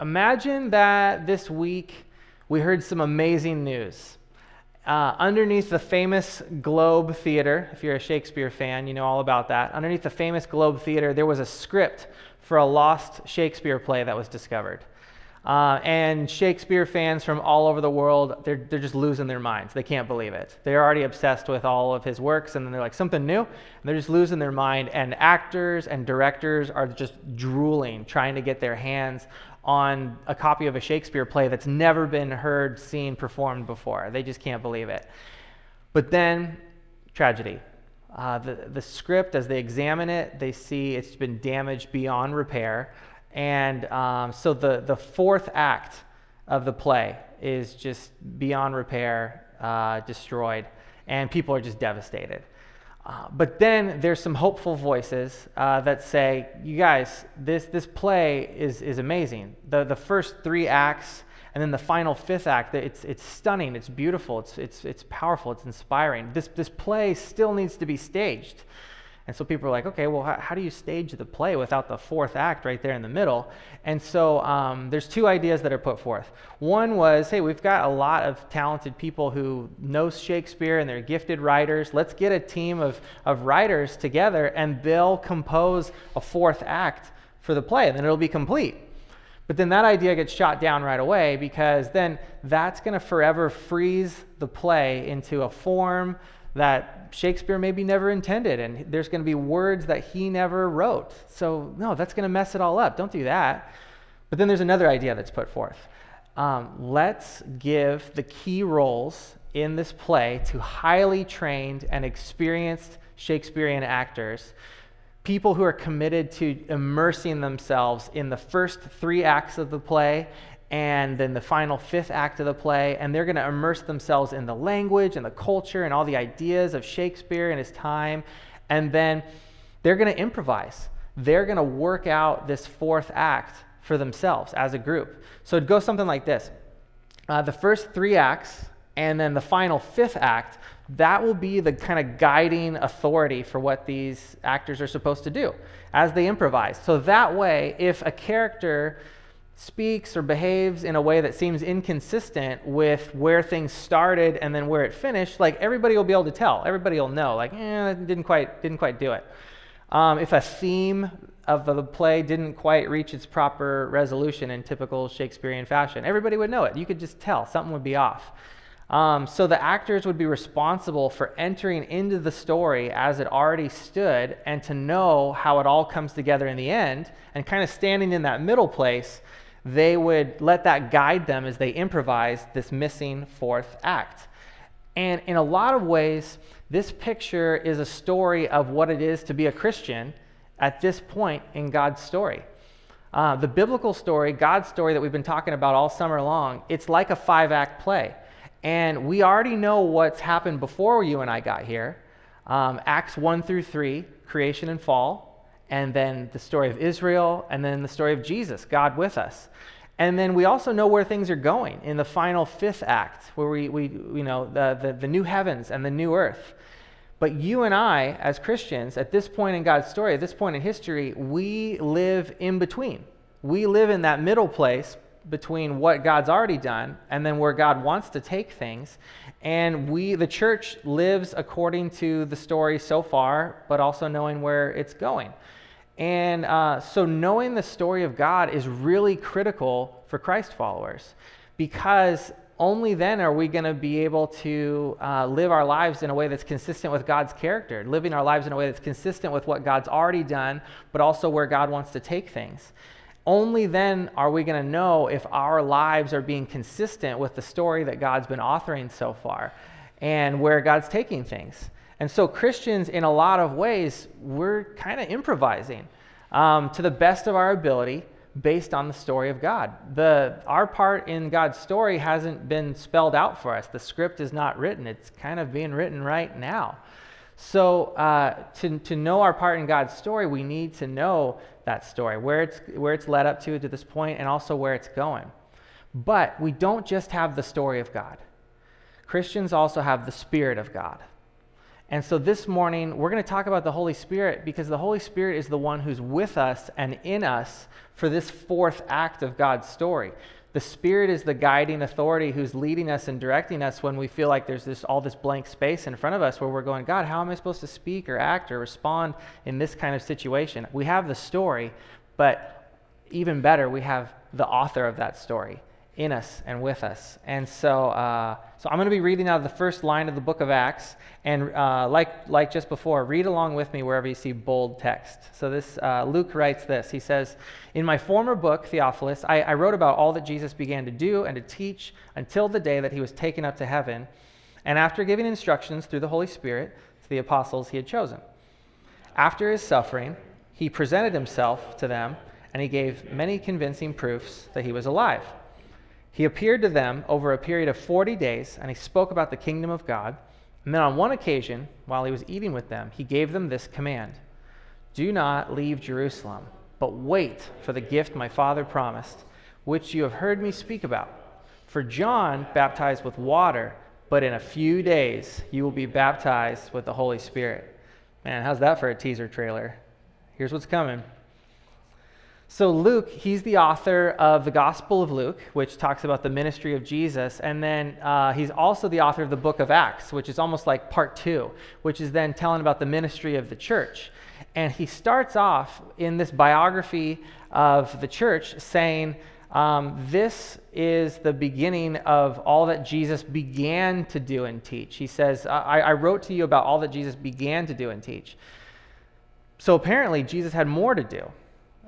Imagine that this week we heard some amazing news. Uh, underneath the famous Globe Theater, if you're a Shakespeare fan, you know all about that. Underneath the famous Globe Theater, there was a script for a lost Shakespeare play that was discovered. Uh, and Shakespeare fans from all over the world, they're, they're just losing their minds. They can't believe it. They're already obsessed with all of his works, and then they're like, something new? And they're just losing their mind. And actors and directors are just drooling, trying to get their hands on a copy of a Shakespeare play that's never been heard, seen, performed before. They just can't believe it. But then, tragedy. Uh, the, the script, as they examine it, they see it's been damaged beyond repair. And um, so the, the fourth act of the play is just beyond repair, uh, destroyed, and people are just devastated. Uh, but then there's some hopeful voices uh, that say, you guys, this, this play is, is amazing. The, the first three acts and then the final fifth act, it's, it's stunning, it's beautiful, it's, it's, it's powerful, it's inspiring. This, this play still needs to be staged. And so people are like, okay, well, how, how, do you stage the play without the fourth act right there in the middle? And so um, there's two ideas that are put forth. One was, hey, we've got a lot of talented people who know Shakespeare and they're gifted writers. Let's get a team of, of writers together and they'll compose a fourth act for the play, and then it'll be complete. But then that idea gets shot down right away because then that's going to forever freeze the play into a form that Shakespeare maybe never intended, and there's going to be words that he never wrote. So, no, that's going to mess it all up. Don't do that. But then there's another idea that's put forth. Um, let's give the key roles in this play to highly trained and experienced Shakespearean actors, people who are committed to immersing themselves in the first three acts of the play and then the final fifth act of the play, and they're going to immerse themselves in the language and the culture and all the ideas of Shakespeare and his time, and then they're going to improvise. They're going to work out this fourth act for themselves as a group. So it goes something like this uh, the first three acts, and then the final fifth act, that will be the kind of guiding authority for what these actors are supposed to do as they improvise. So that way, if a character speaks or behaves in a way that seems inconsistent with where things started and then where it finished, like everybody will be able to tell. Everybody will know, like, eh, didn't quite, didn't quite do it. Um, if a theme of the play didn't quite reach its proper resolution in typical Shakespearean fashion, everybody would know it. You could just tell something would be off. Um, so the actors would be responsible for entering into the story as it already stood and to know how it all comes together in the end and kind of standing in that middle place they would let that guide them as they improvised this missing fourth act. And in a lot of ways, this picture is a story of what it is to be a Christian at this point in God's story. Uh, the biblical story, God's story that we've been talking about all summer long, it's like a five act play. And we already know what's happened before you and I got here. Um, Acts 1 through 3, creation and fall and then the story of Israel, and then the story of Jesus, God with us. And then we also know where things are going in the final fifth act, where we, we you know, the, the, the new heavens and the new earth. But you and I, as Christians, at this point in God's story, at this point in history, we live in between. We live in that middle place between what God's already done and then where God wants to take things. And we, the church, lives according to the story so far, but also knowing where it's going. And uh, so, knowing the story of God is really critical for Christ followers because only then are we going to be able to uh, live our lives in a way that's consistent with God's character, living our lives in a way that's consistent with what God's already done, but also where God wants to take things. Only then are we going to know if our lives are being consistent with the story that God's been authoring so far and where God's taking things. And so, Christians, in a lot of ways, we're kind of improvising um, to the best of our ability based on the story of God. The, our part in God's story hasn't been spelled out for us. The script is not written, it's kind of being written right now. So, uh, to, to know our part in God's story, we need to know that story, where it's, where it's led up to to this point, and also where it's going. But we don't just have the story of God, Christians also have the Spirit of God. And so this morning, we're going to talk about the Holy Spirit because the Holy Spirit is the one who's with us and in us for this fourth act of God's story. The Spirit is the guiding authority who's leading us and directing us when we feel like there's this, all this blank space in front of us where we're going, God, how am I supposed to speak or act or respond in this kind of situation? We have the story, but even better, we have the author of that story in us and with us. And so, uh, so I'm going to be reading out of the first line of the book of Acts. And uh, like, like just before, read along with me wherever you see bold text. So this, uh, Luke writes this. He says, In my former book, Theophilus, I, I wrote about all that Jesus began to do and to teach until the day that he was taken up to heaven. And after giving instructions through the Holy Spirit to the apostles he had chosen. After his suffering, he presented himself to them, and he gave many convincing proofs that he was alive. He appeared to them over a period of 40 days, and he spoke about the kingdom of God. And then on one occasion, while he was eating with them, he gave them this command Do not leave Jerusalem, but wait for the gift my Father promised, which you have heard me speak about. For John baptized with water, but in a few days you will be baptized with the Holy Spirit. Man, how's that for a teaser trailer? Here's what's coming. So, Luke, he's the author of the Gospel of Luke, which talks about the ministry of Jesus. And then uh, he's also the author of the book of Acts, which is almost like part two, which is then telling about the ministry of the church. And he starts off in this biography of the church saying, um, This is the beginning of all that Jesus began to do and teach. He says, I, I wrote to you about all that Jesus began to do and teach. So apparently, Jesus had more to do.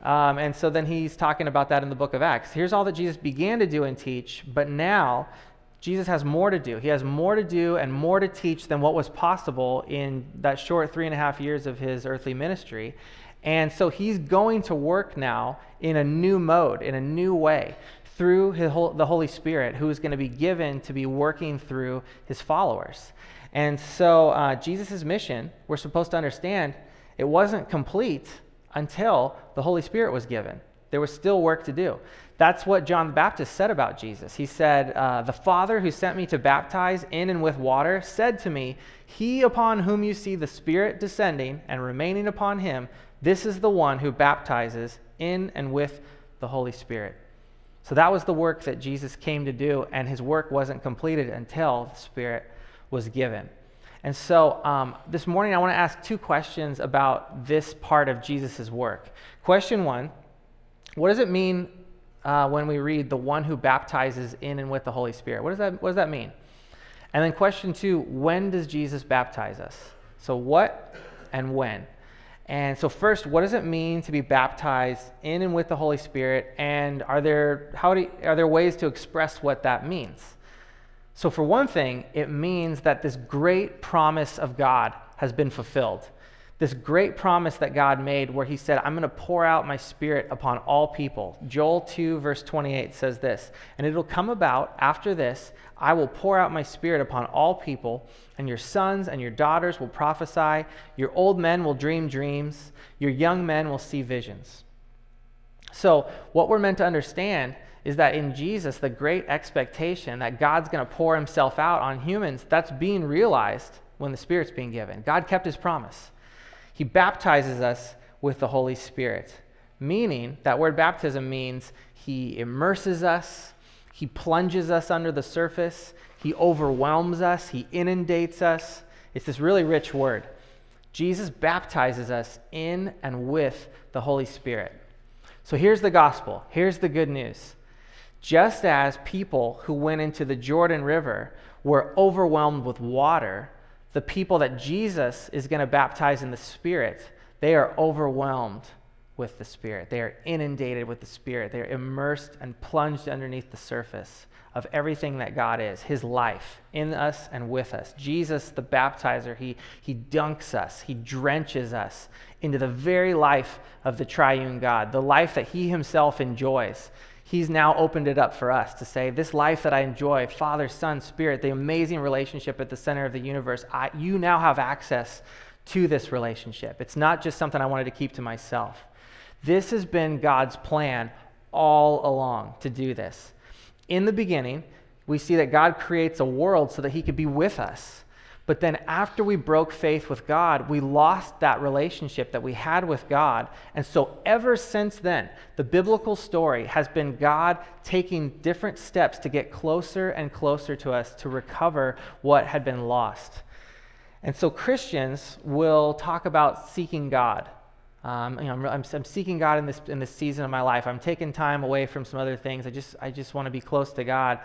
Um, and so then he's talking about that in the book of Acts. Here's all that Jesus began to do and teach, but now Jesus has more to do. He has more to do and more to teach than what was possible in that short three and a half years of his earthly ministry. And so he's going to work now in a new mode, in a new way, through whole, the Holy Spirit, who is going to be given to be working through his followers. And so uh, Jesus' mission, we're supposed to understand, it wasn't complete until the Holy Spirit was given. There was still work to do. That's what John the Baptist said about Jesus. He said, uh, The Father who sent me to baptize in and with water said to me, He upon whom you see the Spirit descending and remaining upon him, this is the one who baptizes in and with the Holy Spirit. So that was the work that Jesus came to do, and his work wasn't completed until the Spirit was given. And so um, this morning, I want to ask two questions about this part of Jesus' work. Question one What does it mean uh, when we read the one who baptizes in and with the Holy Spirit? What does, that, what does that mean? And then question two When does Jesus baptize us? So, what and when? And so, first, what does it mean to be baptized in and with the Holy Spirit? And are there, how do, are there ways to express what that means? So, for one thing, it means that this great promise of God has been fulfilled. This great promise that God made, where He said, I'm going to pour out my Spirit upon all people. Joel 2, verse 28 says this And it'll come about after this, I will pour out my Spirit upon all people, and your sons and your daughters will prophesy, your old men will dream dreams, your young men will see visions. So, what we're meant to understand is that in Jesus, the great expectation that God's going to pour himself out on humans, that's being realized when the Spirit's being given. God kept his promise. He baptizes us with the Holy Spirit, meaning that word baptism means he immerses us, he plunges us under the surface, he overwhelms us, he inundates us. It's this really rich word. Jesus baptizes us in and with the Holy Spirit. So here's the gospel. Here's the good news. Just as people who went into the Jordan River were overwhelmed with water, the people that Jesus is going to baptize in the Spirit, they are overwhelmed with the Spirit. They are inundated with the Spirit. They are immersed and plunged underneath the surface of everything that God is, His life in us and with us. Jesus, the baptizer, He, he dunks us, He drenches us into the very life of the triune God, the life that He Himself enjoys. He's now opened it up for us to say, This life that I enjoy, Father, Son, Spirit, the amazing relationship at the center of the universe, I, you now have access to this relationship. It's not just something I wanted to keep to myself. This has been God's plan all along to do this. In the beginning, we see that God creates a world so that He could be with us. But then after we broke faith with God, we lost that relationship that we had with God. And so ever since then, the biblical story has been God taking different steps to get closer and closer to us to recover what had been lost. And so Christians will talk about seeking God. Um, you know, I'm, I'm, seeking God in this, in this season of my life. I'm taking time away from some other things. I just, I just want to be close to God.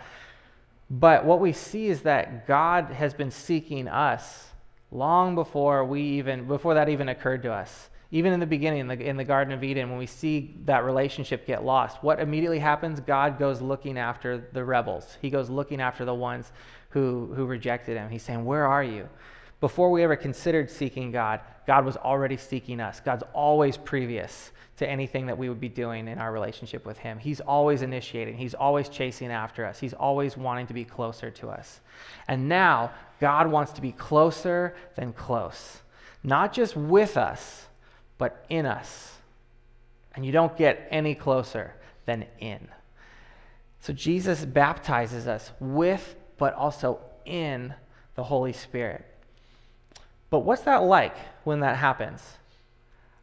But what we see is that God has been seeking us long before we even before that even occurred to us. Even in the beginning, in the, in the Garden of Eden, when we see that relationship get lost, what immediately happens? God goes looking after the rebels. He goes looking after the ones who, who rejected him. He's saying, Where are you? Before we ever considered seeking God, God was already seeking us. God's always previous to anything that we would be doing in our relationship with Him. He's always initiating, He's always chasing after us, He's always wanting to be closer to us. And now, God wants to be closer than close, not just with us, but in us. And you don't get any closer than in. So Jesus baptizes us with, but also in the Holy Spirit. But what's that like when that happens?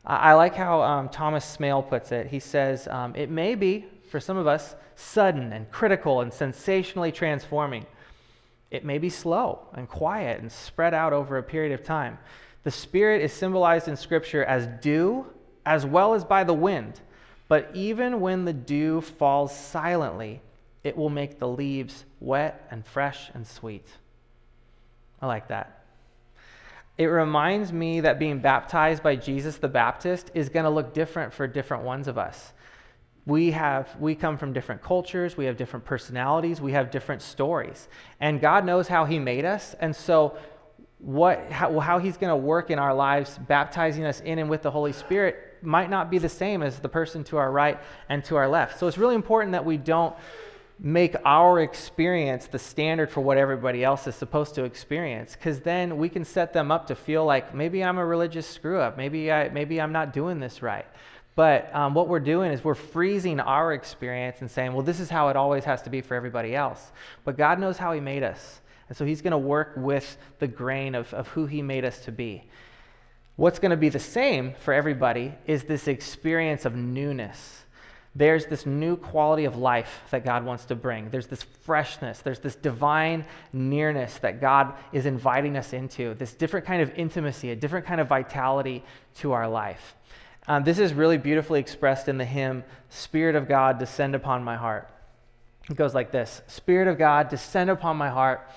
I like how um, Thomas Smail puts it. He says, um, It may be, for some of us, sudden and critical and sensationally transforming. It may be slow and quiet and spread out over a period of time. The Spirit is symbolized in Scripture as dew as well as by the wind. But even when the dew falls silently, it will make the leaves wet and fresh and sweet. I like that it reminds me that being baptized by Jesus the Baptist is going to look different for different ones of us. We have we come from different cultures, we have different personalities, we have different stories. And God knows how he made us, and so what how, how he's going to work in our lives baptizing us in and with the Holy Spirit might not be the same as the person to our right and to our left. So it's really important that we don't make our experience the standard for what everybody else is supposed to experience because then we can set them up to feel like maybe i'm a religious screw up maybe, I, maybe i'm not doing this right. But um, what we're doing is we're freezing our experience and saying well this is how it always has to be for everybody else. But god knows how he made us and so he's going to work with the grain of, of who he made us to be. What's going to be the same for everybody is this experience of newness there's this new quality of life that God wants to bring. There's this freshness, there's this divine nearness that God is inviting us into, this different kind of intimacy, a different kind of vitality to our life. Um, this is really beautifully expressed in the hymn, Spirit of God, descend upon my heart. It goes like this Spirit of God, descend upon my heart,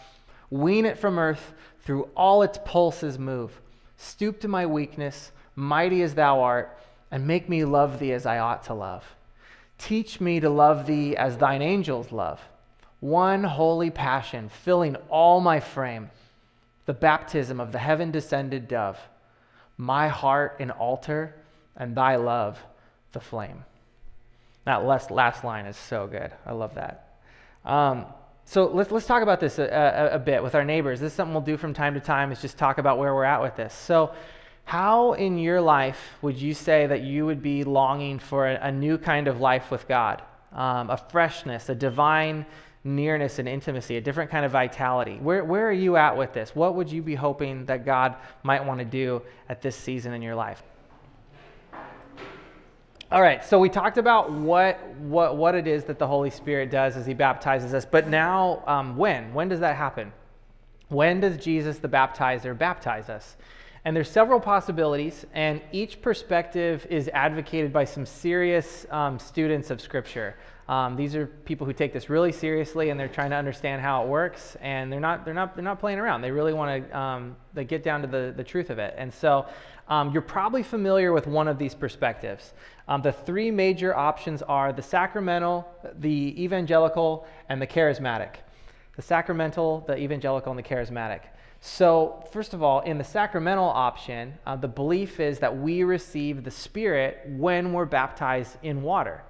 wean it from earth, through all its pulses move. Stoop to my weakness, mighty as thou art, and make me love thee as I ought to love. Teach me to love thee as thine angels love. One holy passion filling all my frame, the baptism of the heaven descended dove, my heart an altar, and thy love the flame. That last, last line is so good. I love that. Um, so let's, let's talk about this a, a, a, bit with our neighbors. This is something we'll do from time to time, is just talk about where we're at with this. So how in your life would you say that you would be longing for a, a new kind of life with God? Um, a freshness, a divine nearness and intimacy, a different kind of vitality. Where, where are you at with this? What would you be hoping that God might want to do at this season in your life? All right, so we talked about what, what, what it is that the Holy Spirit does as He baptizes us, but now um, when? When does that happen? When does Jesus the baptizer baptize us? And there's several possibilities, and each perspective is advocated by some serious um, students of Scripture. Um, these are people who take this really seriously, and they're trying to understand how it works, and they're not they're not they're not playing around. They really want to um, they get down to the the truth of it. And so, um, you're probably familiar with one of these perspectives. Um, the three major options are the sacramental, the evangelical, and the charismatic. The sacramental, the evangelical, and the charismatic. So, first of all, in the sacramental option, uh, the belief is that we receive the Spirit when we're baptized in water.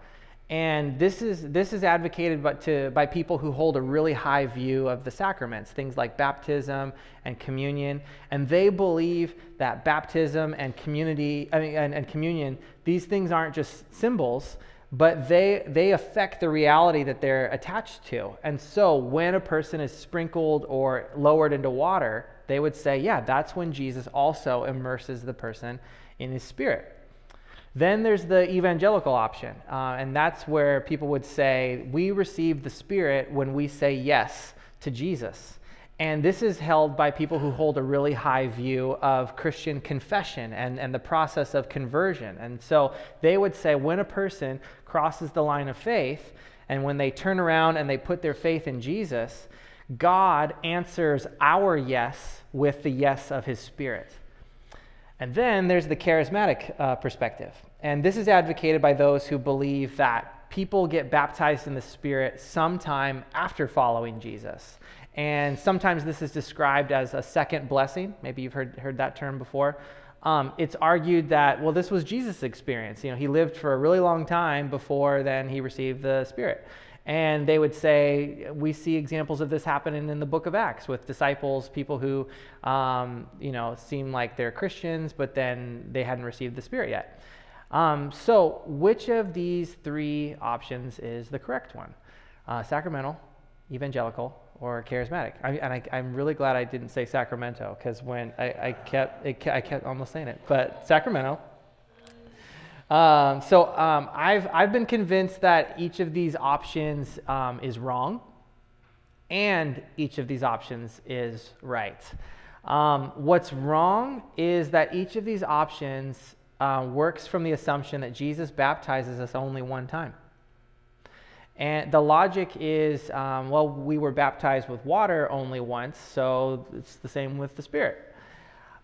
And this is, this is advocated by, to, by people who hold a really high view of the sacraments, things like baptism and communion. And they believe that baptism and community, I mean, and, and communion, these things aren't just symbols, but they, they affect the reality that they're attached to. And so when a person is sprinkled or lowered into water, they would say, yeah, that's when Jesus also immerses the person in his spirit. Then there's the evangelical option, uh, and that's where people would say, we receive the Spirit when we say yes to Jesus. And this is held by people who hold a really high view of Christian confession and, and the process of conversion. And so they would say when a person crosses the line of faith and when they turn around and they put their faith in Jesus, God answers our yes with the yes of his Spirit. And then there's the charismatic uh, perspective. And this is advocated by those who believe that people get baptized in the Spirit sometime after following Jesus. And sometimes this is described as a second blessing. Maybe you've heard, heard that term before. Um, it's argued that, well, this was Jesus' experience. You know, he lived for a really long time before then he received the Spirit. And they would say, we see examples of this happening in the book of Acts with disciples, people who, um, you know, seem like they're Christians, but then they hadn't received the Spirit yet. Um, so, which of these three options is the correct one? Uh, sacramental, evangelical, or charismatic? I, and I, am really glad I didn't say Sacramento because when I, I kept, it, I kept almost saying it, but Sacramento. Um, so um, I've, I've been convinced that each of these options um, is wrong and each of these options is right. Um, what's wrong is that each of these options uh, works from the assumption that Jesus baptizes us only one time. And the logic is um, well, we were baptized with water only once, so it's the same with the Spirit.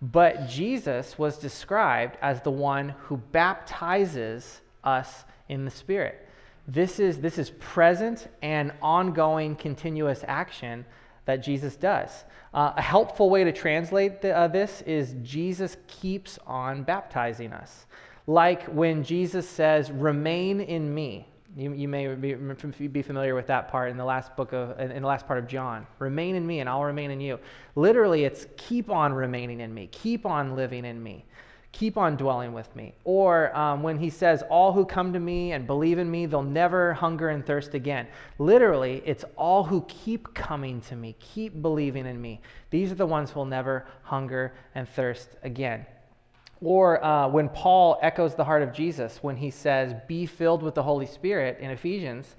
But Jesus was described as the one who baptizes us in the Spirit. This is, this is present and ongoing continuous action that Jesus does. Uh, a helpful way to translate the, uh, this is Jesus keeps on baptizing us. Like when Jesus says, Remain in me. You, you may be, be familiar with that part in the last book of in the last part of John. Remain in me, and I'll remain in you. Literally, it's keep on remaining in me, keep on living in me, keep on dwelling with me. Or um, when he says, "All who come to me and believe in me, they'll never hunger and thirst again." Literally, it's all who keep coming to me, keep believing in me. These are the ones who will never hunger and thirst again. Or uh, when Paul echoes the heart of Jesus when he says, Be filled with the Holy Spirit in Ephesians,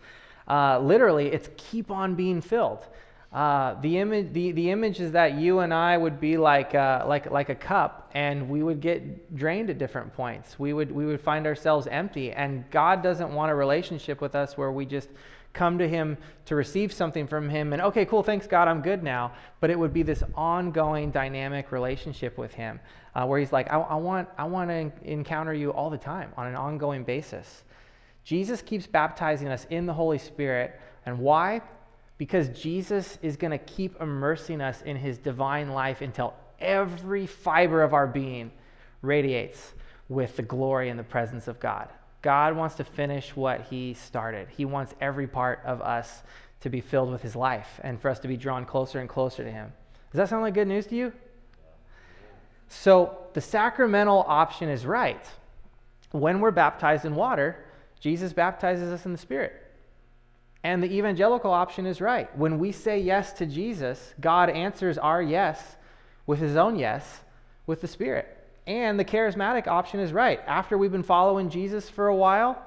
uh, literally, it's keep on being filled. Uh, the, image, the, the image is that you and I would be like, uh, like, like a cup and we would get drained at different points. We would, we would find ourselves empty. And God doesn't want a relationship with us where we just come to Him to receive something from Him and, okay, cool, thanks God, I'm good now. But it would be this ongoing dynamic relationship with Him uh, where He's like, I, I, want, I want to encounter you all the time on an ongoing basis. Jesus keeps baptizing us in the Holy Spirit. And why? Because Jesus is going to keep immersing us in His divine life until every fiber of our being radiates with the glory and the presence of God. God wants to finish what he started. He wants every part of us to be filled with his life and for us to be drawn closer and closer to him. Does that sound like good news to you? So, the sacramental option is right. When we're baptized in water, Jesus baptizes us in the Spirit. And the evangelical option is right. When we say yes to Jesus, God answers our yes with his own yes with the Spirit. And the charismatic option is right. After we've been following Jesus for a while,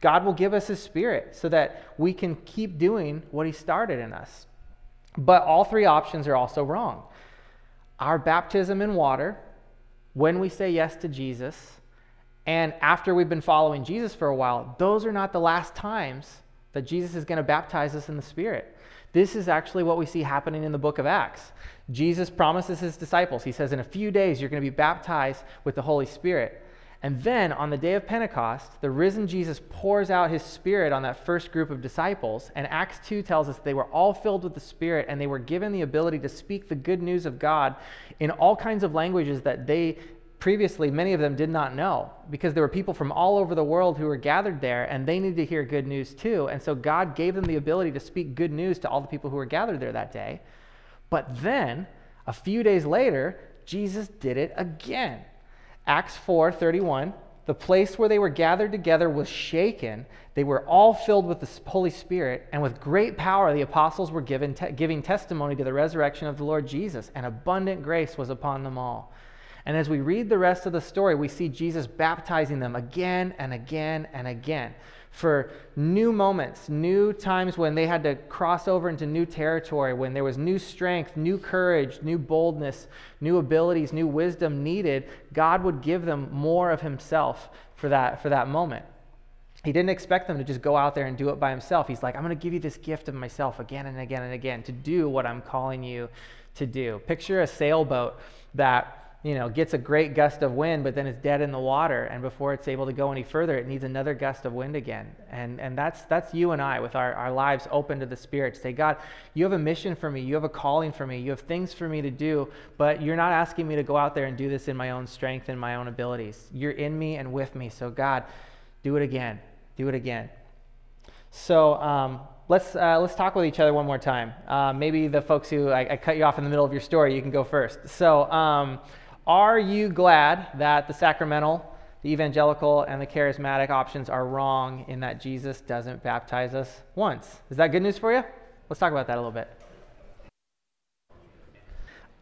God will give us His Spirit so that we can keep doing what He started in us. But all three options are also wrong. Our baptism in water, when we say yes to Jesus, and after we've been following Jesus for a while, those are not the last times that Jesus is going to baptize us in the Spirit. This is actually what we see happening in the book of Acts. Jesus promises his disciples, he says, In a few days, you're going to be baptized with the Holy Spirit. And then on the day of Pentecost, the risen Jesus pours out his Spirit on that first group of disciples. And Acts 2 tells us they were all filled with the Spirit and they were given the ability to speak the good news of God in all kinds of languages that they previously, many of them did not know because there were people from all over the world who were gathered there and they needed to hear good news too. And so God gave them the ability to speak good news to all the people who were gathered there that day. But then, a few days later, Jesus did it again. Acts 4 31 the place where they were gathered together was shaken. They were all filled with the Holy Spirit, and with great power the apostles were given te- giving testimony to the resurrection of the Lord Jesus, and abundant grace was upon them all. And as we read the rest of the story, we see Jesus baptizing them again and again and again for new moments, new times when they had to cross over into new territory, when there was new strength, new courage, new boldness, new abilities, new wisdom needed. God would give them more of Himself for that, for that moment. He didn't expect them to just go out there and do it by himself. He's like, I'm going to give you this gift of myself again and again and again to do what I'm calling you to do. Picture a sailboat that you know, gets a great gust of wind, but then it's dead in the water. And before it's able to go any further, it needs another gust of wind again. And, and that's, that's you and I with our, our lives open to the Spirit. Say, God, you have a mission for me. You have a calling for me. You have things for me to do, but you're not asking me to go out there and do this in my own strength and my own abilities. You're in me and with me. So, God, do it again. Do it again. So, um, let's, uh, let's talk with each other one more time. Uh, maybe the folks who I, I, cut you off in the middle of your story, you can go first. So, um, are you glad that the sacramental, the evangelical, and the charismatic options are wrong in that Jesus doesn't baptize us once? Is that good news for you? Let's talk about that a little bit.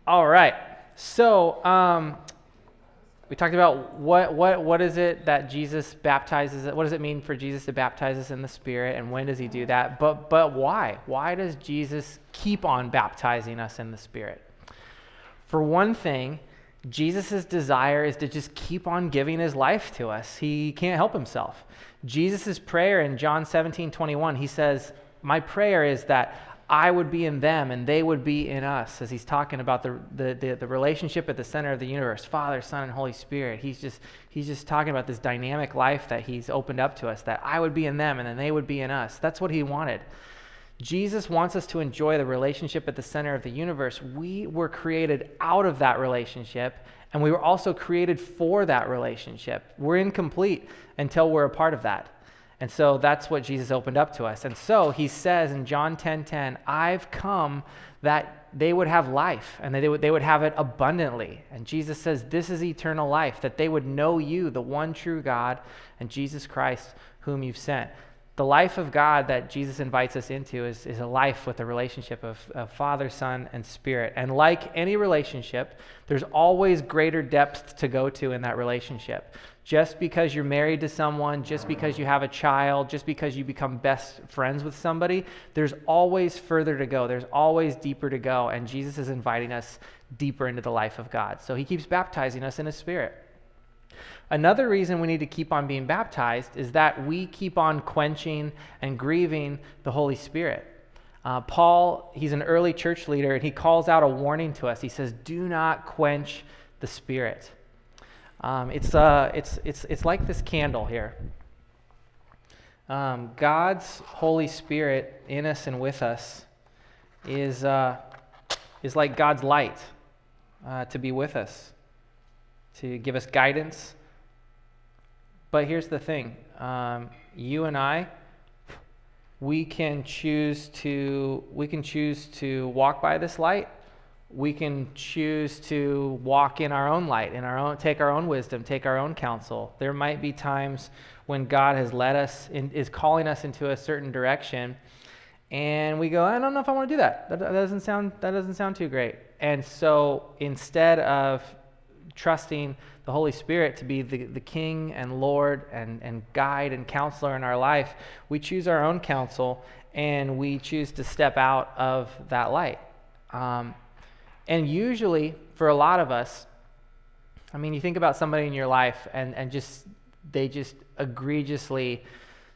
All right. So, um, we talked about what, what, what is it that Jesus baptizes, what does it mean for Jesus to baptize us in the Spirit, and when does he do that? But, but why? Why does Jesus keep on baptizing us in the Spirit? For one thing, Jesus' desire is to just keep on giving his life to us. He can't help himself. Jesus' prayer in John 17, 21, he says, My prayer is that I would be in them and they would be in us, as he's talking about the, the, the, the, relationship at the center of the universe Father, Son, and Holy Spirit. He's just, he's just talking about this dynamic life that he's opened up to us, that I would be in them and then they would be in us. That's what he wanted. Jesus wants us to enjoy the relationship at the center of the universe. We were created out of that relationship, and we were also created for that relationship. We're incomplete until we're a part of that. And so that's what Jesus opened up to us. And so he says in John 10:10, 10, 10, "I've come that they would have life and that they would, they would have it abundantly." And Jesus says, "This is eternal life, that they would know you, the one true God, and Jesus Christ whom you've sent." The life of God that Jesus invites us into is, is a life with a relationship of, of, Father, Son, and Spirit. And like any relationship, there's always greater depth to go to in that relationship. Just because you're married to someone, just because you have a child, just because you become best friends with somebody, there's always further to go. There's always deeper to go. And Jesus is inviting us deeper into the life of God. So he keeps baptizing us in his Spirit. Another reason we need to keep on being baptized is that we keep on quenching and grieving the Holy Spirit. Uh, Paul, he's an early church leader, and he calls out a warning to us. He says, Do not quench the Spirit. Um, it's, uh, it's, it's, it's like this candle here. Um, God's Holy Spirit in us and with us is, uh, is like God's light uh, to be with us, to give us guidance, but here's the thing um, you and I, we can choose to we can choose to walk by this light. We can choose to walk in our own light in our own take our own wisdom take our own counsel. There might be times when god has led us in, is calling us into a certain direction and we go i don't know if i want to do that. that that doesn't sound that doesn't sound too great. And so instead of trusting the Holy Spirit to be the, the King and Lord and, and guide and counselor in our life, we choose our own counsel and we choose to step out of that light. Um, and usually, for a lot of us, I mean, you think about somebody in your life and, and just they just egregiously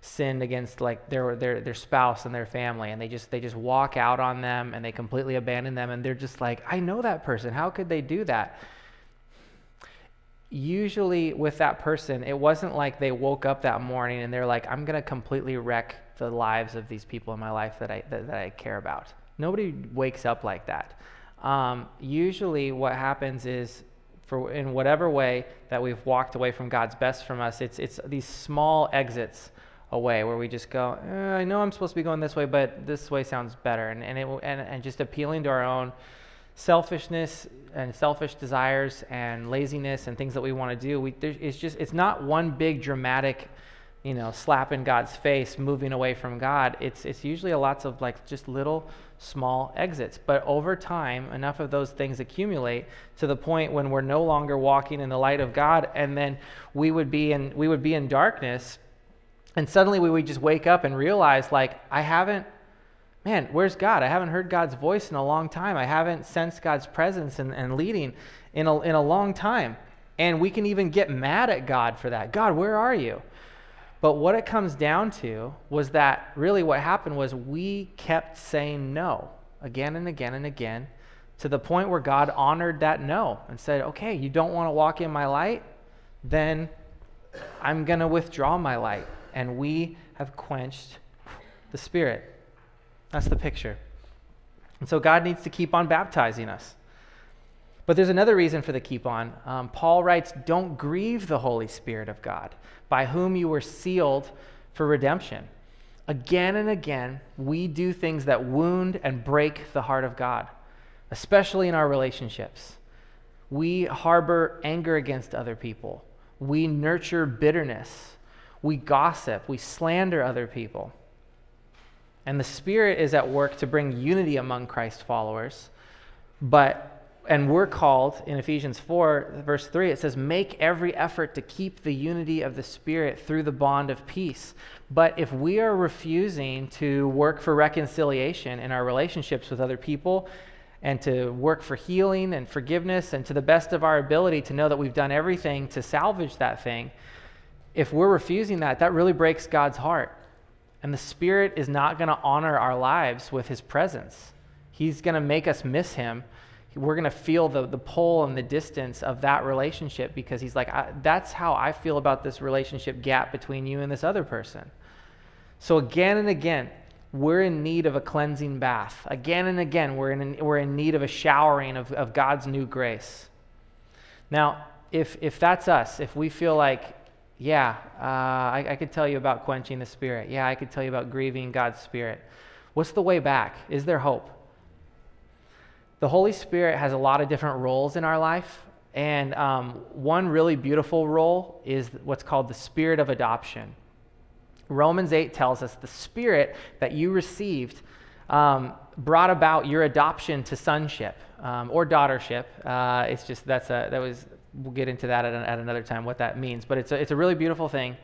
sinned against like their, their their spouse and their family and they just they just walk out on them and they completely abandon them and they're just like I know that person how could they do that usually with that person, it wasn't like they woke up that morning and they're like, I'm going to completely wreck the lives of these people in my life that I, that, that I care about. Nobody wakes up like that. Um, usually, what happens is, for in whatever way that we've walked away from God's best from us, it's, it's these small exits away where we just go, eh, I know I'm supposed to be going this way, but this way sounds better. And, and, it, and, and just appealing to our own selfishness and selfish desires and laziness and things that we want to do, we, it's just it's not one big dramatic, you know, slap in God's face, moving away from God. It's it's usually a lots of like just little small exits. But over time, enough of those things accumulate to the point when we're no longer walking in the light of God, and then we would be in we would be in darkness, and suddenly we would just wake up and realize like I haven't man, where's God? I haven't heard God's voice in a long time. I haven't sensed God's presence and, and leading in a, in a long time. And we can even get mad at God for that. God, where are you? But what it comes down to was that really what happened was we kept saying no again and again and again to the point where God honored that no and said, okay, you don't want to walk in my light? Then I'm going to withdraw my light. And we have quenched the Spirit. That's the picture. And so God needs to keep on baptizing us. But there's another reason for the keep on. Um, Paul writes, Don't grieve the Holy Spirit of God, by whom you were sealed for redemption. Again and again, we do things that wound and break the heart of God, especially in our relationships. We harbor anger against other people, we nurture bitterness, we gossip, we slander other people. And the Spirit is at work to bring unity among Christ followers. But and we're called in Ephesians 4, verse 3, it says, Make every effort to keep the unity of the Spirit through the bond of peace. But if we are refusing to work for reconciliation in our relationships with other people, and to work for healing and forgiveness, and to the best of our ability to know that we've done everything to salvage that thing, if we're refusing that, that really breaks God's heart. And the Spirit is not going to honor our lives with His presence. He's going to make us miss Him. We're going to feel the, the pull and the distance of that relationship because He's like, that's how I feel about this relationship gap between you and this other person. So, again and again, we're in need of a cleansing bath. Again and again, we're in, we're in need of a showering of, of God's new grace. Now, if, if that's us, if we feel like yeah, uh, I, I could tell you about quenching the Spirit. Yeah, I could tell you about grieving God's Spirit. What's the way back? Is there hope? The Holy Spirit has a lot of different roles in our life. And um, one really beautiful role is what's called the spirit of adoption. Romans 8 tells us the spirit that you received um, brought about your adoption to sonship um, or daughtership. Uh, it's just that's a, that was we'll get into that at, at another time, what that means. But it's a, it's a really beautiful thing.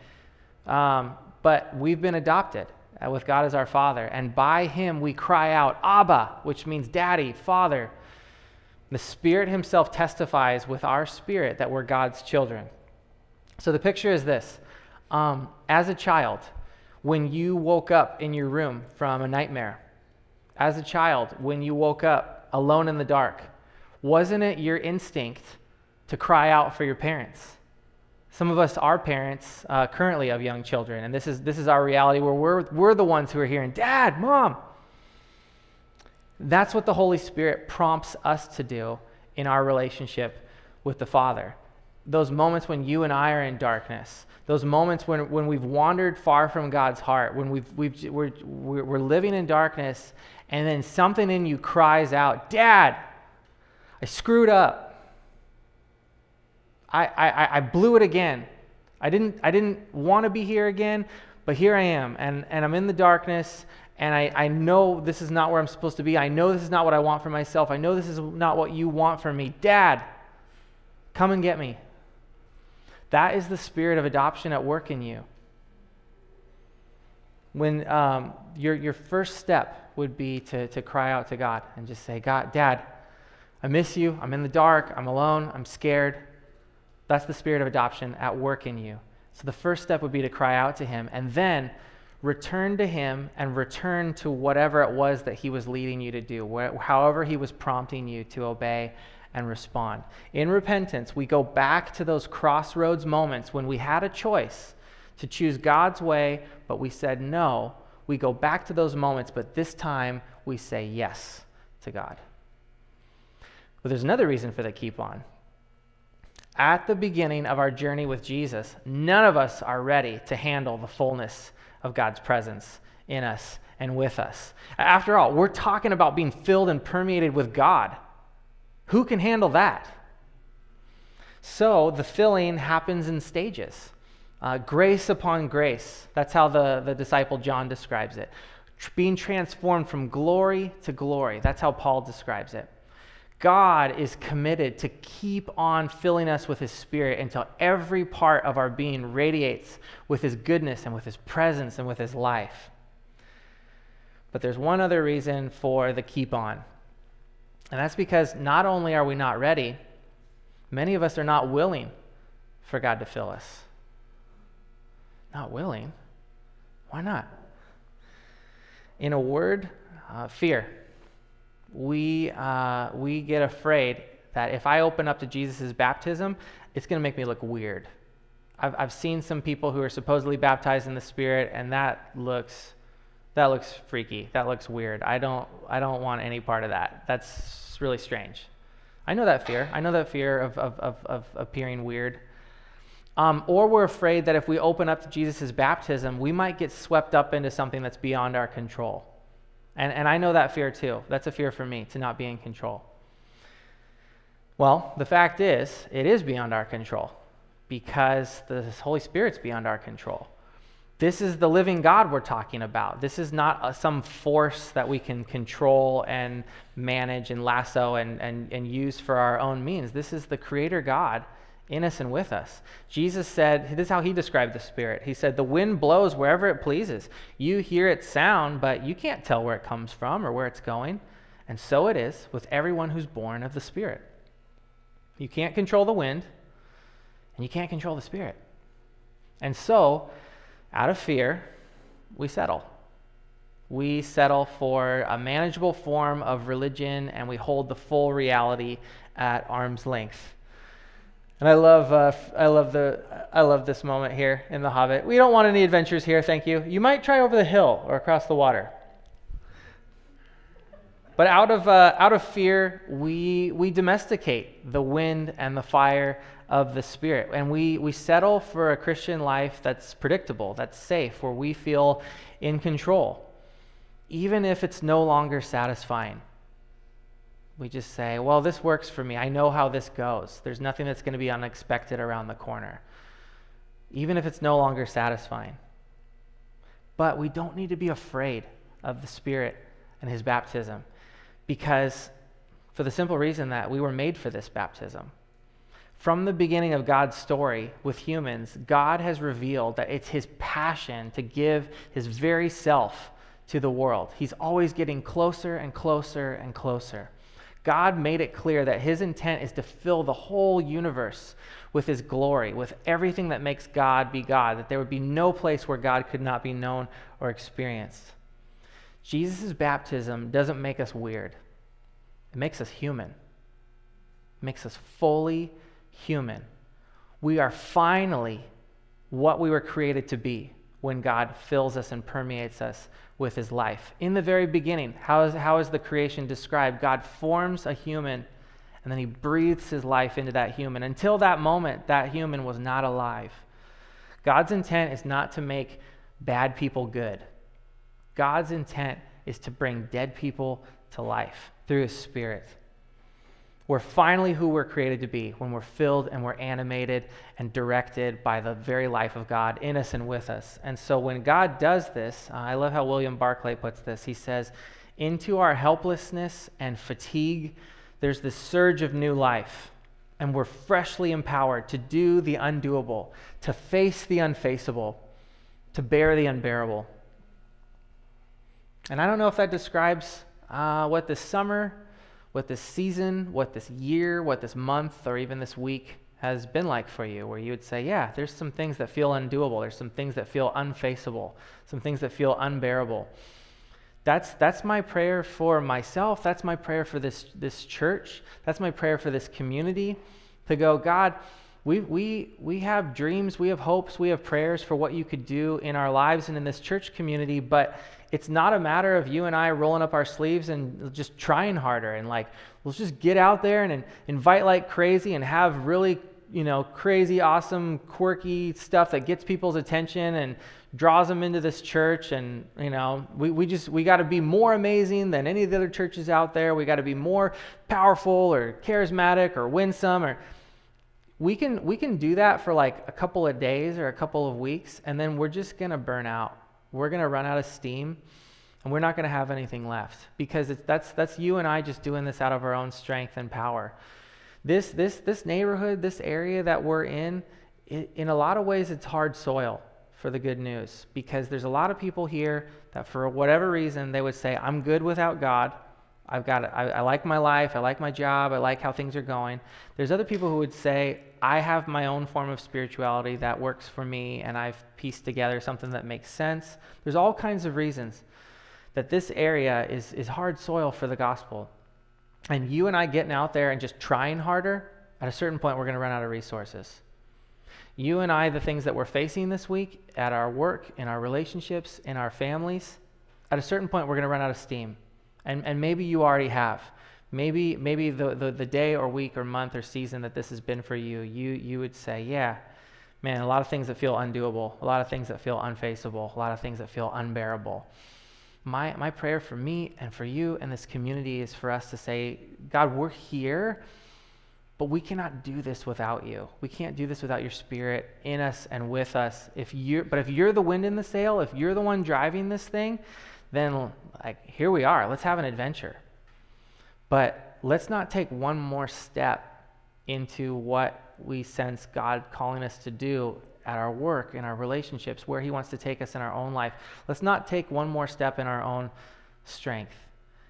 Um, but we've been adopted uh, with God as our Father. And by Him we cry out, Abba, which means daddy, father. The Spirit Himself testifies with our spirit that we're God's children. So the picture is this um, As a child, when you woke up in your room from a nightmare, as a child, when you woke up alone in the dark, wasn't it your instinct to cry out for your parents. Some of us are parents uh, currently of young children, and this is, this is our reality where we're, we're the ones who are hearing, Dad, Mom. That's what the Holy Spirit prompts us to do in our relationship with the Father. Those moments when you and I are in darkness, those moments when, when we've wandered far from God's heart, when we've, we've, we're, we're living in darkness, and then something in you cries out, Dad, I screwed up. I, I, I blew it again. I didn't, I didn't want to be here again, but here I am. And, and I'm in the darkness, and I, I know this is not where I'm supposed to be. I know this is not what I want for myself. I know this is not what you want for me. Dad, come and get me. That is the spirit of adoption at work in you. When um, your, your first step would be to, to cry out to God and just say, God, Dad, I miss you. I'm in the dark. I'm alone. I'm scared. That's the spirit of adoption at work in you. So the first step would be to cry out to him and then return to him and return to whatever it was that he was leading you to do, however he was prompting you to obey and respond. In repentance, we go back to those crossroads moments when we had a choice to choose God's way, but we said no. We go back to those moments, but this time we say yes to God. But there's another reason for the keep on at the beginning of our journey with Jesus, none of us are ready to handle the fullness of God's presence in us and with us. After all, we're talking about being filled and permeated with God. Who can handle that? So the filling happens in stages. Uh, grace upon grace. That's how the, the disciple John describes it. Being transformed from glory to glory. That's how Paul describes it. God is committed to keep on filling us with His Spirit until every part of our being radiates with His goodness and with His presence and with His life. But there's one other reason for the keep on. And that's because not only are we not ready, many of us are not willing for God to fill us. Not willing? Why not? In a word, uh, fear we, uh, we get afraid that if I open up to Jesus' baptism, it's going to make me look weird. I've, I've seen some people who are supposedly baptized in the Spirit, and that looks, that looks freaky. That looks weird. I don't, I don't want any part of that. That's really strange. I know that fear. I know that fear of, of, of, of appearing weird. Um, or we're afraid that if we open up to Jesus' baptism, we might get swept up into something that's beyond our control. And, and I know that fear too. That's a fear for me to not be in control. Well, the fact is, it is beyond our control because the Holy Spirit's beyond our control. This is the living God we're talking about. This is not a, some force that we can control and manage and lasso and, and, and use for our own means. This is the Creator God in us and with us. Jesus said, this is how he described the Spirit. He said, The wind blows wherever it pleases. You hear its sound, but you can't tell where it comes from or where it's going. And so it is with everyone who's born of the Spirit. You can't control the wind, and you can't control the Spirit. And so, out of fear, we settle. We settle for a manageable form of religion, and we hold the full reality at arm's length. And I love, uh, I love the, I love this moment here in The Hobbit. We don't want any adventures here, thank you. You might try over the hill or across the water. But out of, uh, out of fear, we, we domesticate the wind and the fire of the Spirit. And we, we settle for a Christian life that's predictable, that's safe, where we feel in control, even if it's no longer satisfying we just say, well, this works for me. I know how this goes. There's nothing that's going to be unexpected around the corner, even if it's no longer satisfying. But we don't need to be afraid of the Spirit and His baptism because, for the simple reason that we were made for this baptism. From the beginning of God's story with humans, God has revealed that it's His passion to give His very self to the world. He's always getting closer and closer and closer. God made it clear that his intent is to fill the whole universe with his glory, with everything that makes God be God, that there would be no place where God could not be known or experienced. Jesus' baptism doesn't make us weird, it makes us human, it makes us fully human. We are finally what we were created to be when God fills us and permeates us with his life. In the very beginning, how is, how is the creation described? God forms a human and then he breathes his life into that human. Until that moment, that human was not alive. God's intent is not to make bad people good. God's intent is to bring dead people to life through his spirit. We're finally who we're created to be when we're filled and we're animated and directed by the very life of God in us and with us. And so when God does this, uh, I love how William Barclay puts this. He says, Into our helplessness and fatigue, there's this surge of new life. And we're freshly empowered to do the undoable, to face the unfaceable, to bear the unbearable. And I don't know if that describes uh, what this summer what this season, what this year, what this month, or even this week has been like for you, where you would say, Yeah, there's some things that feel undoable. There's some things that feel unfaceable, some things that feel unbearable. That's, that's my prayer for myself. That's my prayer for this, this church. That's my prayer for this community to go, God, we, we, we have dreams, we have hopes, we have prayers for what you could do in our lives and in this church community, but it's not a matter of you and I rolling up our sleeves and just trying harder and like, let's just get out there and, and invite like crazy and have really, you know, crazy, awesome, quirky stuff that gets people's attention and draws them into this church and you know we, we just we got to be more amazing than any of the other churches out there. We got to be more powerful or charismatic or winsome or we can we can do that for like a couple of days or a couple of weeks and then we're just going to burn out. We're going to run out of steam and we're not going to have anything left because that's that's you and I just doing this out of our own strength and power. This this this neighborhood this area that we're in in a lot of ways it's hard soil for the good news because there's a lot of people here that for whatever reason they would say i'm good without god. I've got I, I like my life. I like my job. I like how things are going. There's other people who would say i have my own form of spirituality that works for me and i've pieced together something that makes sense there's all kinds of reasons that this area is, is hard soil for the gospel and you and i getting out there and just trying harder at a certain point we're going to run out of resources you and I, the things that we're facing this week at our work, in our relationships, in our families, at a certain point, we're going to run out of steam. And, and maybe you already have. Maybe, maybe the, the, the day or week or month or season that this has been for you, you, you would say, yeah, man, a lot of things that feel undoable, a lot of things that feel unfaceable, a lot of things that feel unbearable. My, my prayer for me and for you and this community is for us to say, God, we're here but we cannot do this without you. We can't do this without your spirit in us and with us. If you but if you're the wind in the sail, if you're the one driving this thing, then like here we are. Let's have an adventure. But let's not take one more step into what we sense God calling us to do at our work, in our relationships, where He wants to take us in our own life. Let's not take one more step in our own strength